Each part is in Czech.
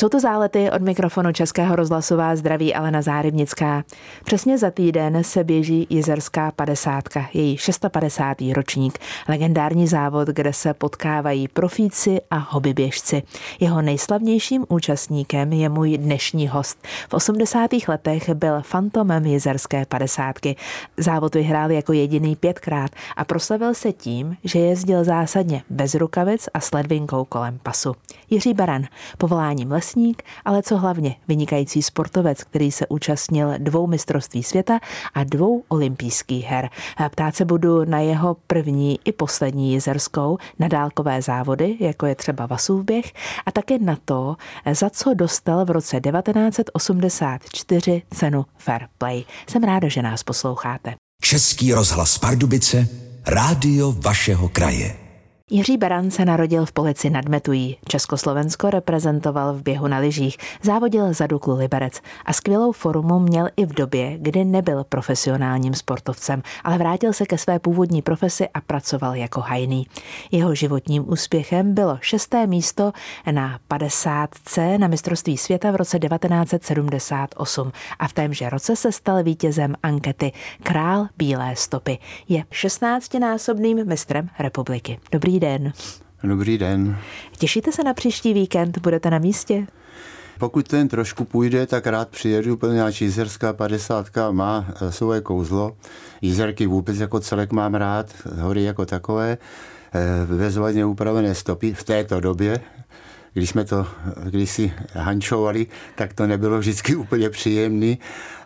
Jsou to zálety od mikrofonu Českého rozhlasová zdraví Alena Zárybnická. Přesně za týden se běží Jizerská padesátka, její 650. ročník, legendární závod, kde se potkávají profíci a hobbyběžci. Jeho nejslavnějším účastníkem je můj dnešní host. V 80. letech byl fantomem Jizerské padesátky. Závod vyhrál jako jediný pětkrát a proslavil se tím, že jezdil zásadně bez rukavic a s ledvinkou kolem pasu. Jiří Baran, povoláním lesník, ale co hlavně vynikající sportovec, který se účastnil dvou mistrovství světa a dvou olympijských her. Ptát se budu na jeho první i poslední jezerskou na dálkové závody, jako je třeba Vasův běh, a také na to, za co dostal v roce 1984 cenu Fair Play. Jsem ráda, že nás posloucháte. Český rozhlas Pardubice, rádio vašeho kraje. Jiří Beran se narodil v Polici nad Metují. Československo reprezentoval v běhu na lyžích, závodil za Duklu Liberec a skvělou formu měl i v době, kdy nebyl profesionálním sportovcem, ale vrátil se ke své původní profesi a pracoval jako hajný. Jeho životním úspěchem bylo šesté místo na 50. na mistrovství světa v roce 1978 a v témže roce se stal vítězem ankety Král bílé stopy. Je 16-násobným mistrem republiky. Dobrý den. Dobrý den. Těšíte se na příští víkend? Budete na místě? Pokud ten trošku půjde, tak rád přijedu, protože jízerská padesátka má eh, svoje kouzlo. Jízerky vůbec jako celek mám rád, hory jako takové, eh, vezvaně upravené stopy v této době, když jsme to když si hančovali, tak to nebylo vždycky úplně příjemný,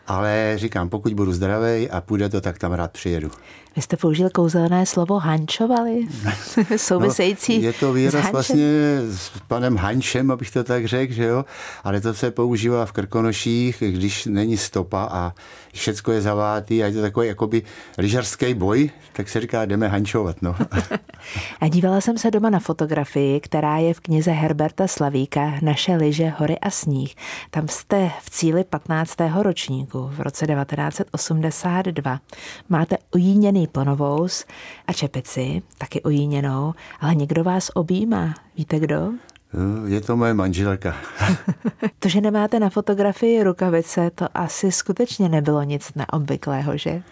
ale říkám, pokud budu zdravý a půjde to, tak tam rád přijedu. Vy jste použil kouzelné slovo hančovali, související no, Je to výraz vlastně s panem Hančem, abych to tak řekl, že jo, ale to se používá v Krkonoších, když není stopa a všecko je zavátý a je to takový jakoby lyžařský boj, tak se říká, jdeme hančovat, no. a dívala jsem se doma na fotografii, která je v knize Herberta Slavíka Naše lyže, hory a sníh. Tam jste v cíli 15. ročníku v roce 1982. Máte ujíněný plnovous a čepici, taky ojíněnou, ale někdo vás objímá. Víte kdo? Je to moje manželka. to, že nemáte na fotografii rukavice, to asi skutečně nebylo nic neobvyklého, že?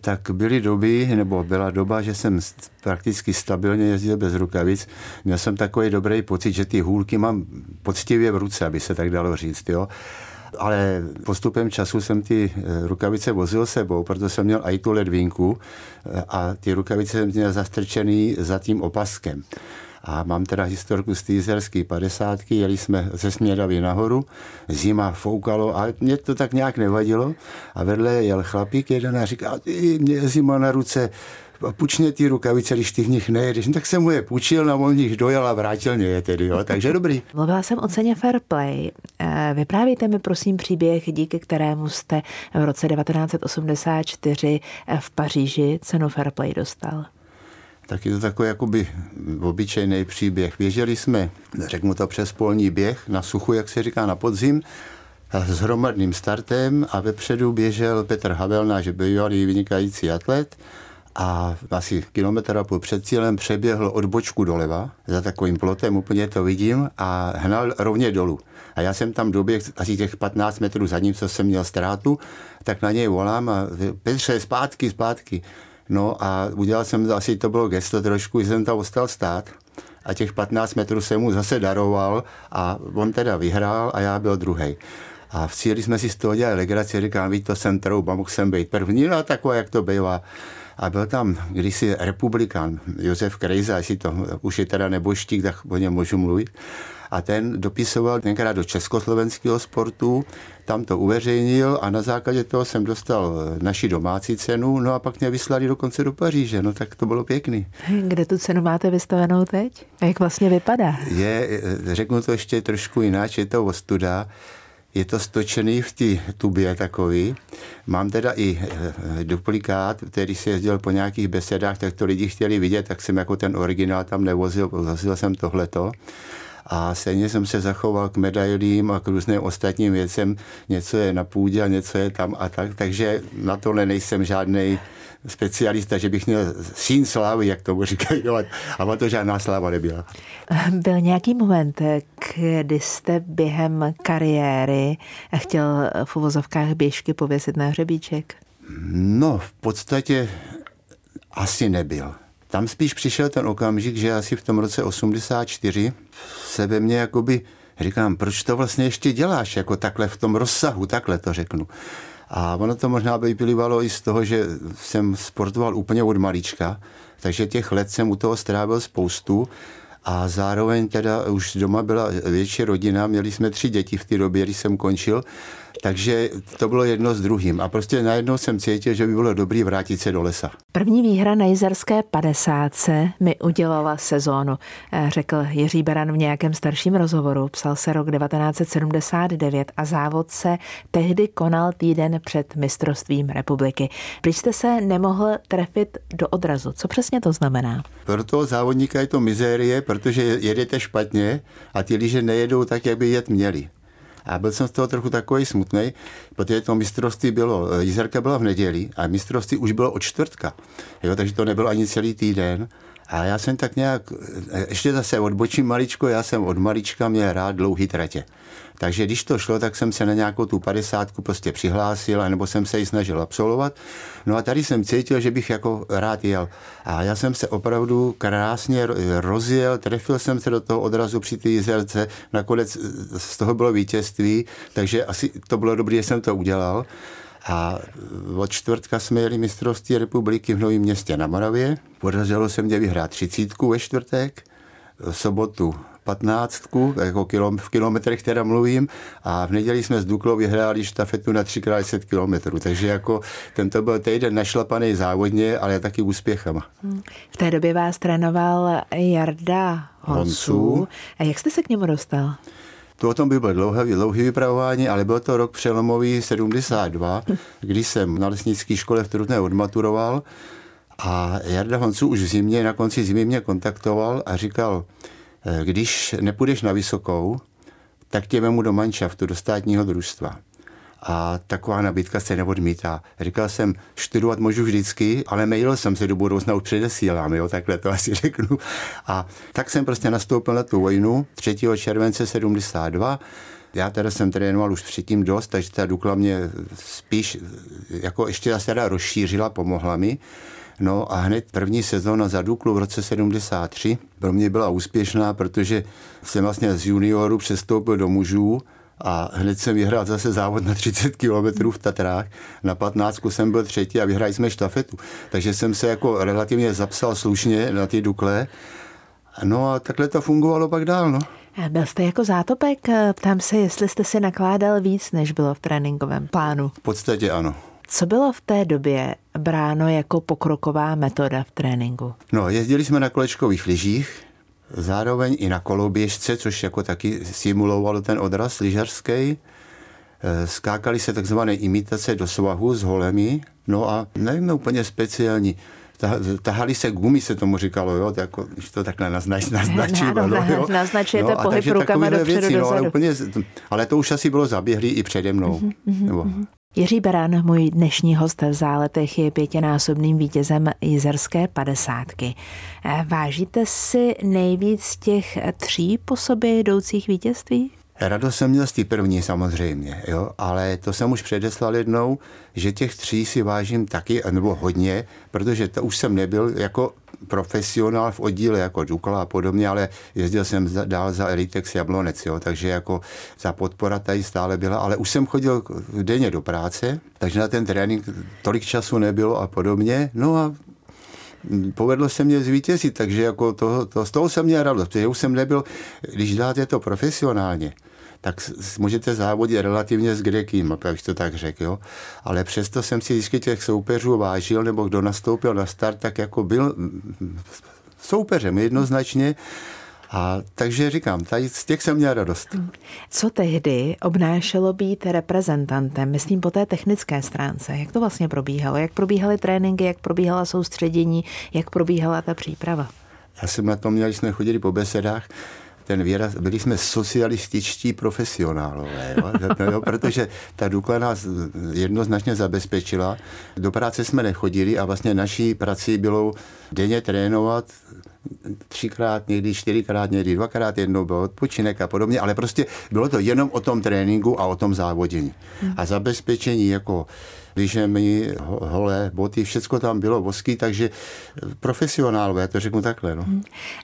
Tak byly doby, nebo byla doba, že jsem prakticky stabilně jezdil bez rukavic. Měl jsem takový dobrý pocit, že ty hůlky mám poctivě v ruce, aby se tak dalo říct. Jo ale postupem času jsem ty eh, rukavice vozil sebou, protože jsem měl i tu ledvinku eh, a ty rukavice jsem měl zastrčený za tím opaskem. A mám teda historku z týzerský padesátky, jeli jsme ze Směravy nahoru, zima foukalo a mě to tak nějak nevadilo. A vedle jel chlapík jeden a říká, mě je zima na ruce, pučně ty rukavice, když ty v nich nejedeš. No, tak jsem mu je půjčil, na on nich dojel a vrátil mě je tedy, jo, takže dobrý. Mluvila jsem o ceně Fair Play. Eh, vyprávějte mi prosím příběh, díky kterému jste v roce 1984 v Paříži cenu Fair Play dostal tak je to takový jakoby obyčejný příběh. Běželi jsme, řeknu to přes polní běh, na suchu, jak se říká, na podzim, s hromadným startem a vepředu běžel Petr Havel, náš bývalý vynikající atlet a asi kilometr a půl před cílem přeběhl odbočku doleva, za takovým plotem úplně to vidím a hnal rovně dolů. A já jsem tam doběh asi těch 15 metrů za ním, co jsem měl ztrátu, tak na něj volám a Petře, zpátky, zpátky. No a udělal jsem, asi to bylo gesto trošku, že jsem tam ostal stát a těch 15 metrů jsem mu zase daroval a on teda vyhrál a já byl druhý. A v cíli jsme si z toho dělali legraci, říkám, víš, to jsem trouba, mohl jsem být první, no a takové, jak to bývá. A byl tam kdysi republikán Josef Krejza, jestli to už je teda neboštík, tak o něm můžu mluvit. A ten dopisoval tenkrát do československého sportu, tam to uveřejnil a na základě toho jsem dostal naši domácí cenu, no a pak mě vyslali dokonce do Paříže, no tak to bylo pěkný. Kde tu cenu máte vystavenou teď? A jak vlastně vypadá? Je, řeknu to ještě trošku jinak, je to ostuda je to stočený v té tubě takový. Mám teda i e, duplikát, který se jezdil po nějakých besedách, tak to lidi chtěli vidět, tak jsem jako ten originál tam nevozil, vozil jsem tohleto. a stejně jsem se zachoval k medailím a k různým ostatním věcem. Něco je na půdě a něco je tam a tak, takže na tohle nejsem žádný specialista, že bych měl sín slávy, jak tomu říkají, ale to žádná sláva nebyla. Byl nějaký moment, kdy jste během kariéry chtěl v uvozovkách běžky pověsit na hřebíček? No, v podstatě asi nebyl. Tam spíš přišel ten okamžik, že asi v tom roce 84 se ve mně jakoby říkám, proč to vlastně ještě děláš, jako takhle v tom rozsahu, takhle to řeknu. A ono to možná by vyplývalo i z toho, že jsem sportoval úplně od malička, takže těch let jsem u toho strávil spoustu. A zároveň teda už doma byla větší rodina, měli jsme tři děti v té době, když jsem končil, takže to bylo jedno s druhým. A prostě najednou jsem cítil, že by bylo dobrý vrátit se do lesa. První výhra na Jizerské 50 mi udělala sezónu, eh, řekl Jiří Beran v nějakém starším rozhovoru. Psal se rok 1979 a závod se tehdy konal týden před mistrovstvím republiky. Proč jste se nemohl trefit do odrazu? Co přesně to znamená? Pro toho závodníka je to mizérie, protože jedete špatně a ty lyže nejedou tak, jak by jet měli. A byl jsem z toho trochu takový smutný, protože to mistrovství bylo, eh, jízerka byla v neděli a mistrovství už bylo od čtvrtka. Jo, takže to nebylo ani celý týden. A já jsem tak nějak, ještě zase odbočím maličko, já jsem od malička měl rád dlouhý tratě. Takže když to šlo, tak jsem se na nějakou tu padesátku prostě přihlásil, nebo jsem se ji snažil absolvovat. No a tady jsem cítil, že bych jako rád jel. A já jsem se opravdu krásně rozjel, trefil jsem se do toho odrazu při té jízelce, nakonec z toho bylo vítězství, takže asi to bylo dobré, že jsem to udělal. A od čtvrtka jsme jeli mistrovství republiky v Novém městě na Moravě. Podařilo se mě vyhrát třicítku ve čtvrtek, v sobotu patnáctku, jako kilom, v kilometrech teda mluvím, a v neděli jsme s Duklou vyhráli štafetu na 3x10 kilometrů, takže jako tento byl týden našlapaný závodně, ale taky úspěchem. Hmm. V té době vás trénoval Jarda Honsu. A jak jste se k němu dostal? To o tom by bylo dlouhé, dlouhé vypravování, ale byl to rok přelomový 72, kdy jsem na lesnické škole v Trutné odmaturoval a Jarda Honcu už v zimě, na konci zimy mě kontaktoval a říkal, Eh, když nepůjdeš na vysokou, tak tě vemu do manšaftu, do státního družstva. A taková nabídka se neodmítá. Říkal jsem, študovat můžu vždycky, ale mail jsem se do budoucna už předesílám, jo, takhle to asi řeknu. A tak jsem prostě nastoupil na tu vojnu 3. července 72. Já teda jsem trénoval už předtím dost, takže ta Dukla mě spíš jako ještě zase rozšířila, pomohla mi. No a hned první sezóna za Duklu v roce 73 pro mě byla úspěšná, protože jsem vlastně z junioru přestoupil do mužů a hned jsem vyhrál zase závod na 30 km v Tatrách. Na 15 jsem byl třetí a vyhráli jsme štafetu. Takže jsem se jako relativně zapsal slušně na ty Dukle. No a takhle to fungovalo pak dál, no. Byl jste jako zátopek? Ptám se, jestli jste si nakládal víc, než bylo v tréninkovém plánu. V podstatě ano. Co bylo v té době bráno jako pokroková metoda v tréninku? No, jezdili jsme na kolečkových lyžích, zároveň i na koloběžce, což jako taky simulovalo ten odraz lyžařský. Eh, skákali se takzvané imitace do svahu s holemi, no a nevím, úplně speciální tahali se gumy, se tomu říkalo, jo, jako, když to takhle naznač, naznačilo. No, jo. Naznačujete no, pohyb rukama dopředu, věci, no, ale, úplně, ale to už asi bylo zaběhlý i přede mnou. Mm-hmm, nebo, mm-hmm. Jiří Beran, můj dnešní host v záletech, je pětinásobným vítězem jizerské padesátky. Eh, vážíte si nejvíc těch tří po sobě jdoucích vítězství? Radost jsem měl z té první samozřejmě, jo, ale to jsem už předeslal jednou, že těch tří si vážím taky, nebo hodně, protože to už jsem nebyl jako profesionál v oddíle jako Dukla a podobně, ale jezdil jsem za, dál za Elitex Jablonec, jo, takže jako ta podpora tady stále byla, ale už jsem chodil denně do práce, takže na ten trénink tolik času nebylo a podobně, no a povedlo se mě zvítězit, takže jako to, to, z toho jsem měl radost, protože už jsem nebyl, když děláte to profesionálně, tak můžete závodit relativně s kdekým, abych to tak řekl, jo. Ale přesto jsem si vždycky těch soupeřů vážil, nebo kdo nastoupil na start, tak jako byl soupeřem jednoznačně. A takže říkám, tady z těch jsem měl radost. Co tehdy obnášelo být reprezentantem, myslím po té technické stránce? Jak to vlastně probíhalo? Jak probíhaly tréninky, jak probíhala soustředění, jak probíhala ta příprava? Já jsem na tom měl, když jsme chodili po besedách, ten výraz, byli jsme socialističtí profesionálové, jo? protože ta Dukla nás jednoznačně zabezpečila. Do práce jsme nechodili a vlastně naší prací bylo denně trénovat třikrát, někdy čtyřikrát, někdy dvakrát, jednou byl odpočinek a podobně, ale prostě bylo to jenom o tom tréninku a o tom závodění. Hmm. A zabezpečení jako lyžemi, holé, boty, všecko tam bylo vosky, takže profesionálové, to řeknu takhle. No. Hmm.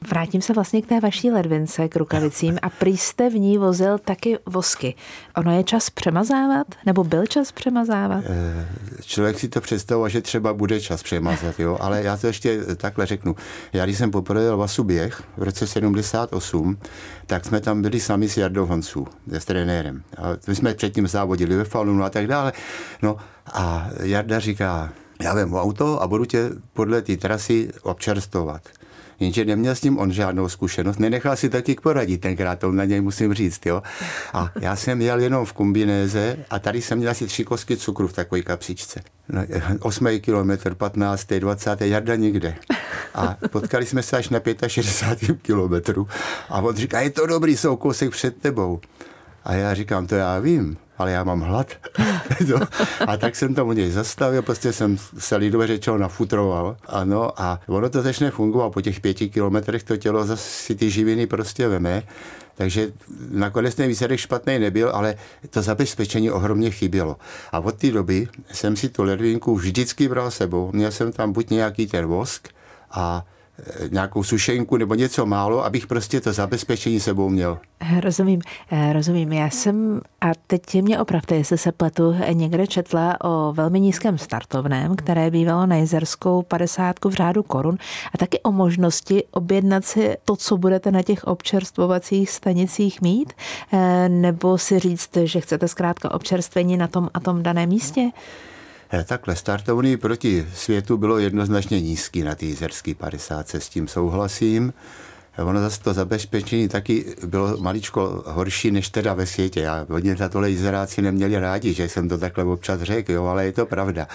Vrátím se vlastně k té vaší ledvince, k rukavicím a prý jste v ní vozil taky vosky. Ono je čas přemazávat? Nebo byl čas přemazávat? Eh, člověk si to představuje, že třeba bude čas přemazat, jo? ale já to ještě takhle řeknu. Já když jsem poprvé jel Vasu běh v roce 78, tak jsme tam byli sami s Jardou Hansů, s trenérem. A my jsme předtím závodili ve Falunu a tak dále. No a Jarda říká, já vím auto a budu tě podle té trasy občerstovat. Jenže neměl s tím on žádnou zkušenost, nenechal si taky poradit tenkrát, to na něj musím říct, jo. A já jsem jel jenom v kombinéze a tady jsem měl asi tři kosky cukru v takové kapsičce. No, 8. kilometr, 15. 20. jarda nikde. A potkali jsme se až na 65. kilometru. A on říká, je to dobrý, jsou kousek před tebou. A já říkám, to já vím ale já mám hlad. a tak jsem tam u něj zastavil, prostě jsem se lidové řečeho nafutroval. Ano, a ono to začne fungovat. Po těch pěti kilometrech to tělo zase si ty živiny prostě veme. Takže nakonec ten výsledek špatný nebyl, ale to zabezpečení ohromně chybělo. A od té doby jsem si tu ledvinku vždycky bral sebou. Měl jsem tam buď nějaký ten vosk a nějakou sušenku nebo něco málo, abych prostě to zabezpečení sebou měl. Rozumím, eh, rozumím. Já jsem, a teď mě opravdu, jestli se pletu, někde četla o velmi nízkém startovném, které bývalo na jezerskou 50 v řádu korun a taky o možnosti objednat si to, co budete na těch občerstvovacích stanicích mít, eh, nebo si říct, že chcete zkrátka občerstvení na tom a tom daném místě? Eh, takhle, startovný proti světu bylo jednoznačně nízký na té jizerské 50, s tím souhlasím. Eh, ono zase to zabezpečení taky bylo maličko horší než teda ve světě. Já hodně za tohle jizeráci neměli rádi, že jsem to takhle občas řekl, jo, ale je to pravda.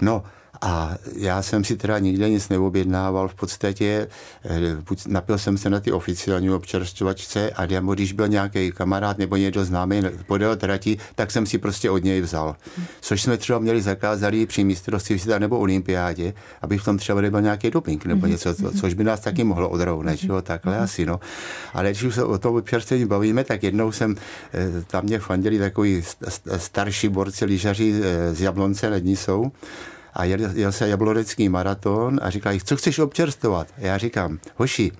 No, a já jsem si teda nikde nic neobjednával, v podstatě eh, napil jsem se na ty oficiální občerstvovačce a když byl nějaký kamarád nebo někdo známý podél trati, tak jsem si prostě od něj vzal. Což jsme třeba měli zakázali při mistrovství světa nebo olympiádě, aby v tom třeba nebyl nějaký doping nebo mhm. něco, což by nás taky mohlo odrovnat, jo, takhle mhm. asi, no. Ale když už se o tom občerstvení bavíme, tak jednou jsem, eh, tam mě fandili takový starší borci lyžaři eh, z Jablonce nad Nisou a jel, jel se jablonecký maraton a říkal, co chceš občerstovat? Já říkám, hoši,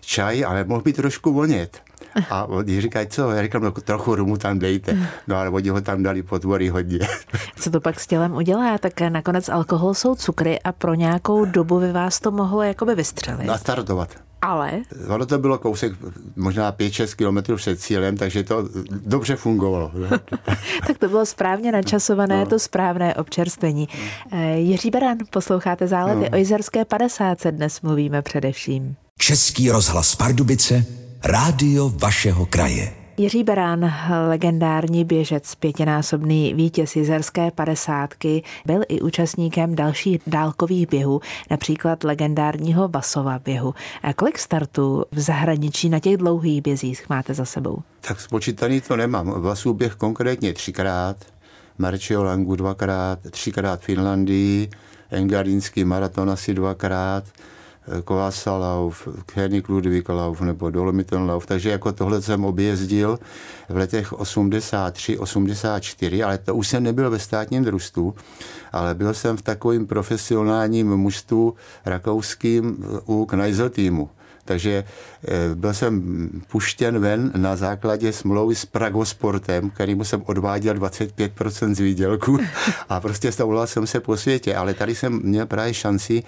čaj, ale mohl by trošku vonět. A oni říkají, co? Já říkám, no trochu rumu tam dejte. No ale oni ho tam dali potvory hodně. Co to pak s tělem udělá? Tak nakonec alkohol jsou cukry a pro nějakou dobu by vás to mohlo jakoby vystřelit. Nastartovat. Ale? Ono to bylo kousek možná 5-6 kilometrů před cílem, takže to dobře fungovalo. tak to bylo správně načasované, no. to správné občerstvení. Eh, Jiří Beran, posloucháte zálety no. o Jizerské 50. Dnes mluvíme především. Český rozhlas Pardubice, rádio vašeho kraje. Jiří Berán, legendární běžec, pětinásobný vítěz jizerské padesátky, byl i účastníkem dalších dálkových běhů, například legendárního Basova běhu. A kolik startů v zahraničí na těch dlouhých bězích máte za sebou? Tak spočítaný to nemám. Basův běh konkrétně třikrát, Marčio Langu dvakrát, třikrát Finlandii, Engadinský maraton asi dvakrát, Kovásalauf, König Ludwig Lauf nebo Dolomiten Lauf, takže jako tohle jsem objezdil v letech 83, 84, ale to už jsem nebyl ve státním družstvu, ale byl jsem v takovém profesionálním mužstvu rakouským u Kneisel týmu. Takže eh, byl jsem puštěn ven na základě smlouvy s Pragosportem, kterýmu jsem odváděl 25% z výdělku a prostě stavil jsem se po světě, ale tady jsem měl právě šanci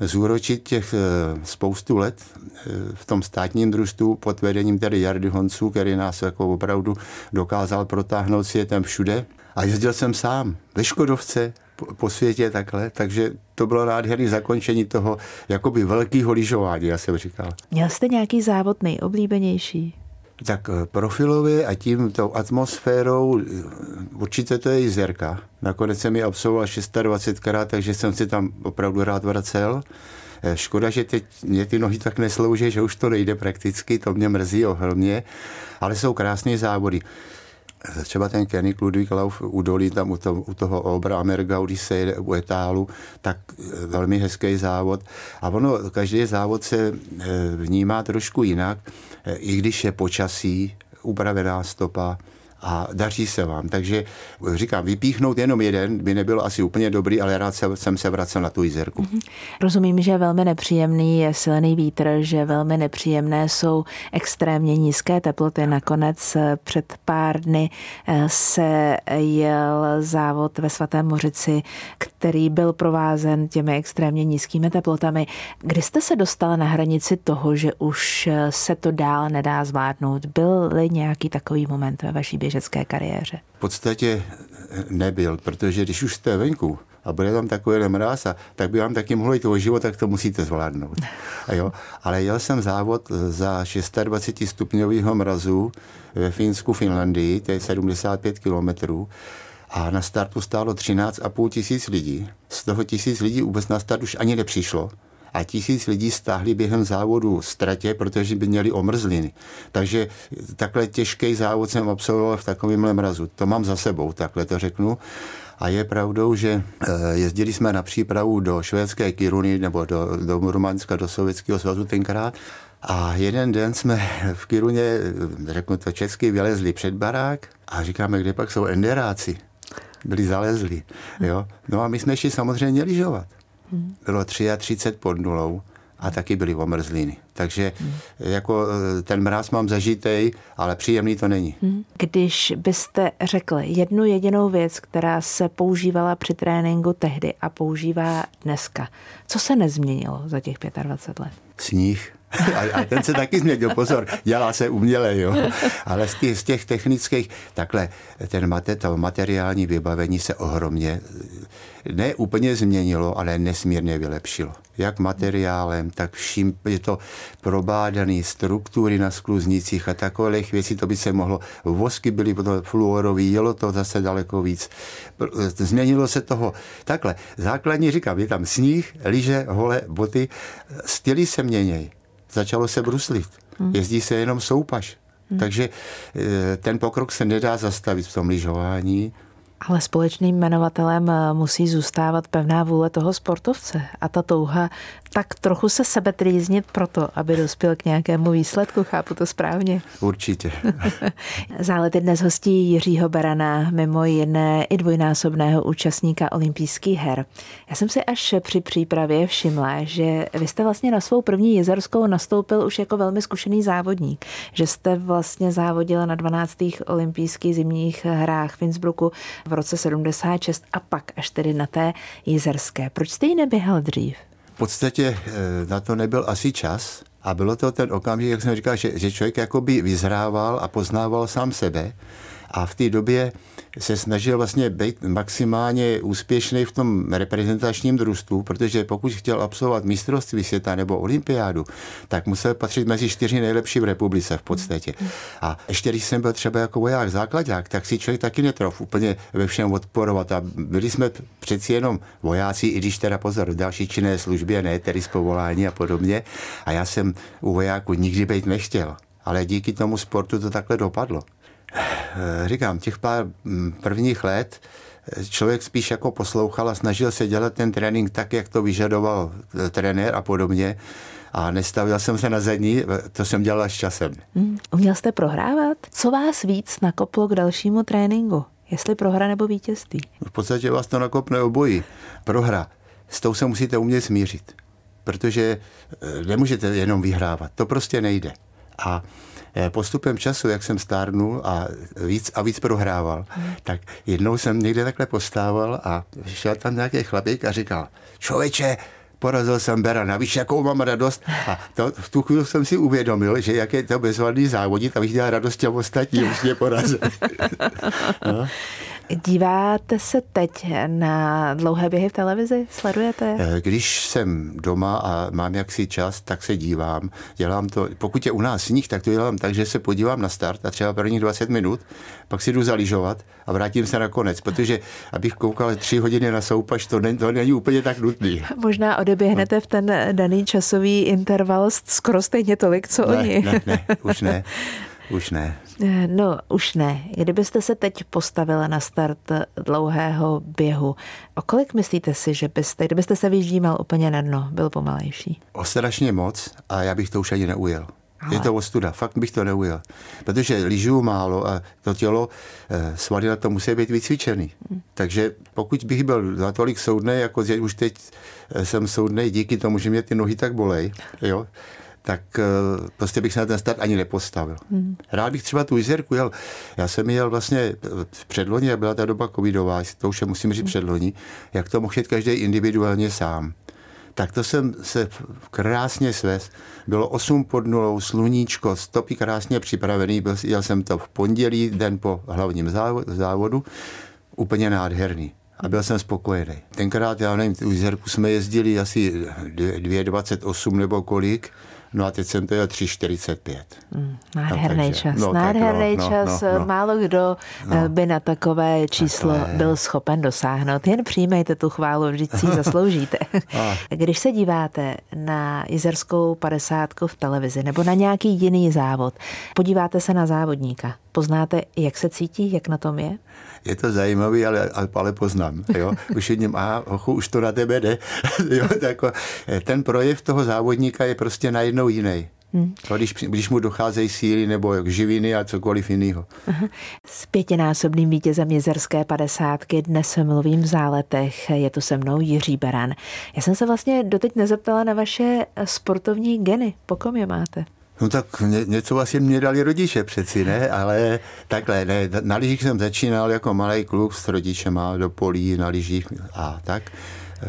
zúročit těch eh, spoustu let eh, v tom státním družstvu pod vedením tedy Jardy Honců, který nás jako opravdu dokázal protáhnout světem všude. A jezdil jsem sám ve Škodovce, po světě takhle, takže to bylo nádherné zakončení toho jakoby velkého lyžování, já jsem říkal. Měl jste nějaký závod nejoblíbenější? Tak eh, profilově a tím tou atmosférou eh, určitě to je jizerka. Nakonec jsem ji absolvoval 26krát, takže jsem si tam opravdu rád vracel. Eh, škoda, že teď mě ty nohy tak neslouží, že už to nejde prakticky, to mě mrzí ohromně, ale jsou krásné závody třeba ten Kenny Ludwig Lauf údolí tam u, to, u toho Obra Amergau, když se jede u etálu, tak eh, velmi hezký závod. A ono, každý závod se eh, vnímá trošku jinak, eh, i když je počasí, upravená stopa, a daří se vám. Takže říkám, vypíchnout jenom jeden by nebylo asi úplně dobrý, ale rád se, jsem se vracel na tu jizerku. Mm-hmm. Rozumím, že velmi nepříjemný je silný vítr, že velmi nepříjemné jsou extrémně nízké teploty. Nakonec eh, před pár dny eh, se jel závod ve Svatém Mořici, který byl provázen těmi extrémně nízkými teplotami. Kdy jste se dostala na hranici toho, že už eh, se to dál nedá zvládnout? Byl nějaký takový moment ve vaší běžení? Běžecké kariéře? V podstatě nebyl, protože když už jste venku, a bude tam takový mráz, a tak by vám taky mohlo jít o život, tak to musíte zvládnout. A jo? Ale jel jsem závod za 26 stupňového mrazu ve Finsku, Finlandii, to je 75 kilometrů. A na startu stálo 13,5 tisíc lidí. Z toho tisíc lidí vůbec na start už ani nepřišlo a tisíc lidí stáhli během závodu ztratě, protože by měli omrzliny. Takže takhle těžký závod jsem absolvoval v takovém mrazu. To mám za sebou, takhle to řeknu. A je pravdou, že eh, jezdili jsme na přípravu do švédské Kiruny nebo do, do Murmanska, do Sovětského svazu tenkrát. A jeden den jsme v Kiruně, řeknu to česky, vylezli před barák a říkáme, kde pak jsou enderáci. Byli zalezli. Jo? No a my jsme šli samozřejmě lyžovat bylo 33 pod nulou a taky byly omrzliny. Takže hmm. jako eh, ten mráz mám zažitej, ale příjemný to není. Hmm. Když byste řekli jednu jedinou věc, která se používala při tréninku tehdy a používá dneska, co se nezměnilo za těch 25 let? Sníh. A, a ten se taky změnil, pozor, dělá se uměle, jo. Ale z těch, z těch technických, takhle, ten mate, to materiální vybavení se ohromně ne úplně změnilo, ale nesmírně vylepšilo. Jak materiálem, tak vším je to probádaný struktury na skluznicích a takových věcí, to by se mohlo, vosky byly potom fluorový, jelo to zase daleko víc. Změnilo se toho. Takhle, základní říkám, je tam sníh, lyže, hole, boty, styly se měnějí začalo se bruslit. Hmm. Jezdí se jenom soupaš. Hmm. Takže eh, ten pokrok se nedá zastavit v tom lyžování. Ale společným jmenovatelem eh, musí zůstávat pevná vůle toho sportovce. A ta touha tak trochu se sebe trýznit proto, aby dospěl k nějakému výsledku. Chápu to správně? Určitě. Zálety dnes hostí Jiřího Berana, mimo jiné i dvojnásobného účastníka olympijských her. Já jsem si až při přípravě všimla, že vy jste vlastně na svou první jezerskou nastoupil už jako velmi zkušený závodník, že jste vlastně závodil na 12. olympijských zimních hrách v Innsbrucku v roce 76 a pak až tedy na té jezerské. Proč jste ji neběhal dřív? Podstatě eh, na to nebyl asi čas a bylo to ten okamžik, jak jsem říkal, že, že člověk jakoby vyzrával a poznával sám sebe a v té době se snažil vlastně být maximálně úspěšný v tom reprezentačním družstvu, protože pokud chtěl absolvovat mistrovství světa nebo olympiádu, tak musel patřit mezi čtyři nejlepší v republice v podstatě. A ještě když jsem byl třeba jako voják základák, tak si člověk taky netrof úplně ve všem odporovat. A byli jsme přeci jenom vojáci, i když teda pozor, v další činné službě, ne tedy z povolání a podobně. A já jsem u vojáku nikdy být nechtěl. Ale díky tomu sportu to takhle dopadlo. Eh, říkám, těch pár mm, prvních let eh, člověk spíš jako poslouchal a snažil se dělat ten trénink tak, jak to vyžadoval eh, trenér a podobně. A nestavil jsem se na zadní, to jsem dělal až časem. Hmm. Uměl jste prohrávat? Co vás víc nakoplo k dalšímu tréninku? Jestli prohra nebo vítězství? V podstatě vás to nakopne obojí. Prohra. S tou se musíte umět smířit. Protože nemůžete jenom vyhrávat. To prostě nejde. A Eh, postupem času, jak jsem stárnul a víc a víc prohrával, hmm. tak jednou jsem někde takhle postával a šel tam nějaký chlapík a říkal, člověče, porazil jsem Berana, víš, jakou mám radost. A to, v tu chvíli jsem si uvědomil, že jak je to bezvadný závodit, abych dělal radost těm ostatním, už mě porazil. no. Díváte se teď na dlouhé běhy v televizi? Sledujete je? Když jsem doma a mám jaksi čas, tak se dívám. Dělám to, pokud je u nás sníh, tak to dělám tak, že se podívám na start a třeba prvních 20 minut, pak si jdu zaližovat a vrátím se na konec, protože abych koukal tři hodiny na soupaž, to, není, to není úplně tak nutný. Možná odeběhnete v ten daný časový interval skoro stejně tolik, co ne, oni. Ne, ne, už ne. Už ne. Eh, no, už ne. Kdybyste se teď postavila na start dlouhého běhu, o kolik myslíte si, že byste, kdybyste se vyždímal úplně na dno, byl pomalejší? O strašně moc a já bych to už ani neujel. Ale. Je to ostuda, fakt bych to neujel. Protože lyžuju málo a to tělo, eh, svaly na to musí být vycvičený. Hmm. Takže pokud bych byl natolik soudný, jako už teď eh, jsem soudný díky tomu, že mě ty nohy tak bolej, jo, tak eh, prostě bych se na ten start ani nepostavil. Hmm. Rád bych třeba tu jizerku jel. Já jsem jel vlastně eh, v předloni, byla ta doba covidová, to už je musím říct hmm. předloni, jak to mohl každý individuálně sám. Tak to jsem se krásně svez. Bylo 8 pod nulou, sluníčko, stopy krásně připravený. Byl, jel jsem to v pondělí, den po hlavním závodu. Úplně nádherný a byl jsem spokojený. Tenkrát, já nevím, u Zerku jsme jezdili asi 2,28 nebo kolik No a teď jsem to jel 3,45. Mm, nádherný no, čas. No, nádherný no, čas. No, no, Málo kdo no. by na takové číslo takové. byl schopen dosáhnout. Jen přijmejte tu chválu, vždyť si ji zasloužíte. Když se díváte na jezerskou padesátku v televizi nebo na nějaký jiný závod, podíváte se na závodníka, poznáte, jak se cítí, jak na tom je? Je to zajímavý, ale, ale poznám. Jo? Už vidím, a hochu, už to na tebe jde. jo? Tako, eh, ten projev toho závodníka je prostě najednou jiný. Hmm. Když, když mu docházejí síly nebo živiny a cokoliv jiného. S pětinásobným vítězem jezerské padesátky dnes mluvím v záletech. Je tu se mnou Jiří Beran. Já jsem se vlastně doteď nezeptala na vaše sportovní geny. Po kom je máte? No tak ně, něco asi mě dali rodiče přeci, ne? Ale takhle, ne, na lyžích jsem začínal jako malý kluk s rodičema do polí na lyžích a tak.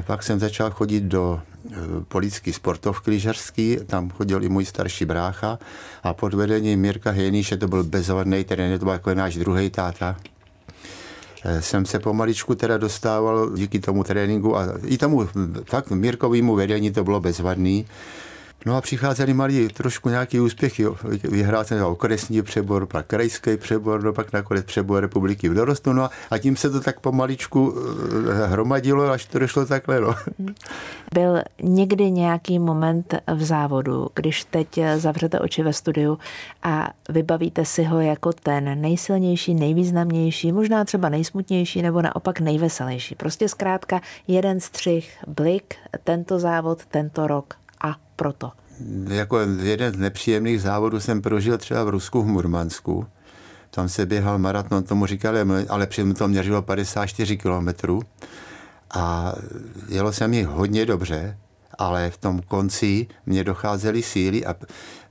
Pak jsem začal chodit do e, polický sportovky lyžařský, tam chodil i můj starší brácha a pod vedením Mirka Hejníše to byl bezvadný terén, to byl jako náš druhý táta, e, jsem se pomaličku teda dostával díky tomu tréninku a i tomu fakt Mirkovému vedení to bylo bezvadný. No a přicházeli malí trošku nějaký úspěchy. Vyhrál jsem okresní přebor, pak krajský přebor, no pak nakonec přebor republiky v dorostu. No a tím se to tak pomaličku eh, hromadilo, až to došlo takhle. No. Byl někdy nějaký moment v závodu, když teď zavřete oči ve studiu a vybavíte si ho jako ten nejsilnější, nejvýznamnější, možná třeba nejsmutnější nebo naopak nejveselější. Prostě zkrátka jeden střih, blik, tento závod, tento rok proto? Jako jeden z nepříjemných závodů jsem prožil třeba v Rusku v Murmansku. Tam se běhal maraton, tomu říkali, ale předtím to měřilo 54 kilometrů. A jelo se mi hodně dobře, ale v tom konci mě docházely síly a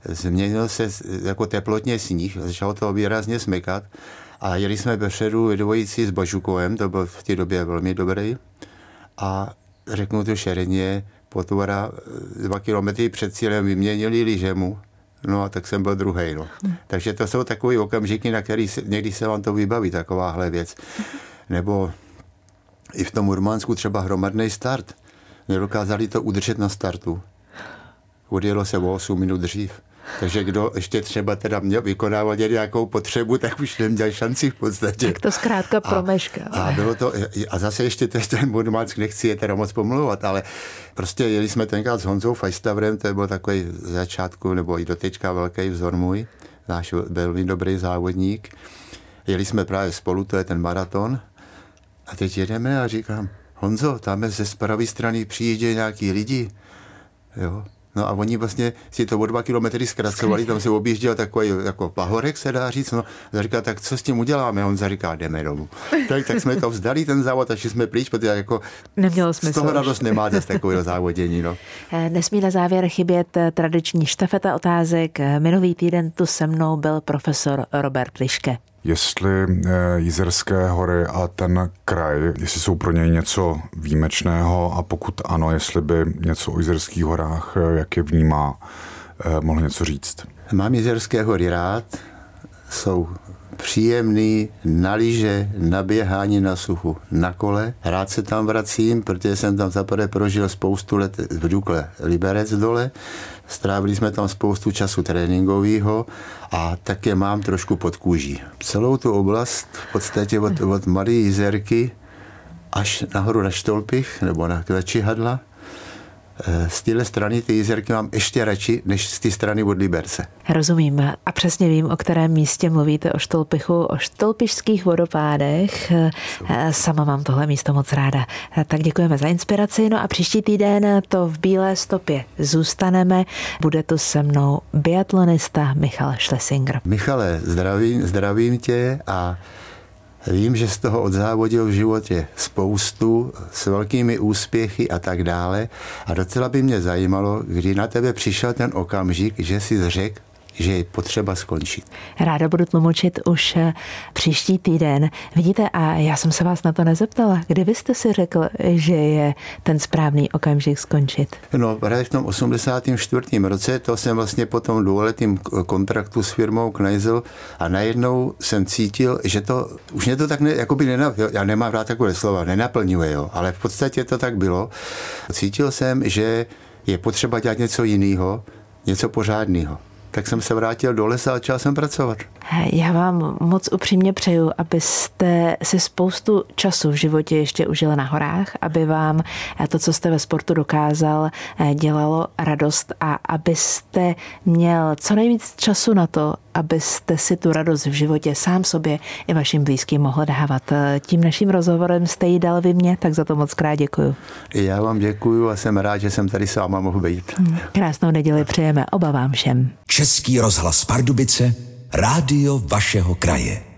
změnil se jako teplotně sníh, začalo to výrazně smekat a jeli jsme ve předu dvojici s Bažukovem, to byl v té době velmi dobrý a řeknu to šeredně, potvora eh, dva kilometry před cílem vyměnili lyžemu. No a tak jsem byl druhý. No. Hmm. Takže to jsou takové okamžiky, na který se, někdy se vám to vybaví, takováhle věc. Nebo i v tom Urmansku třeba hromadný start. Nedokázali to udržet na startu. Odjelo se o 8 minut dřív. Takže kdo ještě třeba teda měl vykonávat nějakou potřebu, tak už neměl šanci v podstatě. Tak to zkrátka promeškal. A, a, bylo to, a zase ještě to, ten Budmánsk nechci je teda moc pomluvat, ale prostě jeli jsme tenkrát s Honzou Fajstavrem, to byl takový začátku, nebo i dotečka velký vzor můj, náš velmi dobrý závodník. Jeli jsme právě spolu, to je ten maraton. A teď jedeme a říkám, Honzo, tam ze pravé strany přijíždějí nějaký lidi. Jo, No a oni vlastně si to o dva kilometry zkracovali, tam se objížděl takový jako pahorek, se dá říct. No, a říká, tak co s tím uděláme? On říká, jdeme domů. tak, tak jsme to vzdali, ten závod, a jsme pryč, protože jako Nemělo smysl. z toho radost nemá z takového závodění. No. Eh, nesmí na závěr chybět eh, tradiční štafeta otázek. Eh, minulý týden tu se mnou byl profesor Robert Liške jestli eh, Jizerské hory a ten kraj, jestli jsou pro něj něco výjimečného a pokud ano, jestli by něco o Jizerských horách, eh, jak je vnímá, eh, mohl něco říct. Mám Jizerské hory rád, jsou příjemný na lyže, na běhání na suchu, na kole. Rád se tam vracím, protože jsem tam zaprvé prožil spoustu let v Dukle Liberec dole. Strávili jsme tam spoustu času tréninkového a také mám trošku pod kůží. Celou tu oblast v podstatě od, od Malé Jizerky až nahoru na Štolpich nebo na Kvečihadla, z téhle strany ty jezerky mám ještě radši, než z té strany od Liberce. Rozumím a přesně vím, o kterém místě mluvíte, o Štolpichu, o štolpišských vodopádech. Eh, sama mám tohle místo moc ráda. Eh, tak děkujeme za inspiraci. No a příští týden to v Bílé stopě zůstaneme. Bude tu se mnou biatlonista Michal Schlesinger. Michale, zdravím, zdravím tě a Vím, že z toho odzávodil v životě spoustu s velkými úspěchy a tak dále. A docela by mě zajímalo, kdy na tebe přišel ten okamžik, že si řekl, že je potřeba skončit. Ráda budu tlumočit už eh, příští týden. Vidíte, a já jsem se vás na to nezeptala. Kdy vy jste si řekl, že je ten správný okamžik skončit? No, právě v tom 84. roce, to jsem vlastně po tom dvouletým kontraktu s firmou Kneisel a najednou jsem cítil, že to, už mě to tak ne, jakoby nenap, já nemám rád takové slova, nenaplňuje, jo, ale v podstatě to tak bylo. Cítil jsem, že je potřeba dělat něco jiného, něco pořádného tak jsem se vrátil do lesa a začal jsem pracovat. Já vám moc upřímně přeju, abyste si spoustu času v životě ještě užili na horách, aby vám to, co jste ve sportu dokázal, dělalo radost a abyste měl co nejvíc času na to, abyste si tu radost v životě sám sobě i vašim blízkým mohl dávat. Tím naším rozhovorem jste jí dal vy mě, tak za to moc krát děkuju. I já vám děkuju a jsem rád, že jsem tady s váma mohl být. Krásnou neděli přejeme oba vám všem. Český rozhlas Pardubice, rádio vašeho kraje.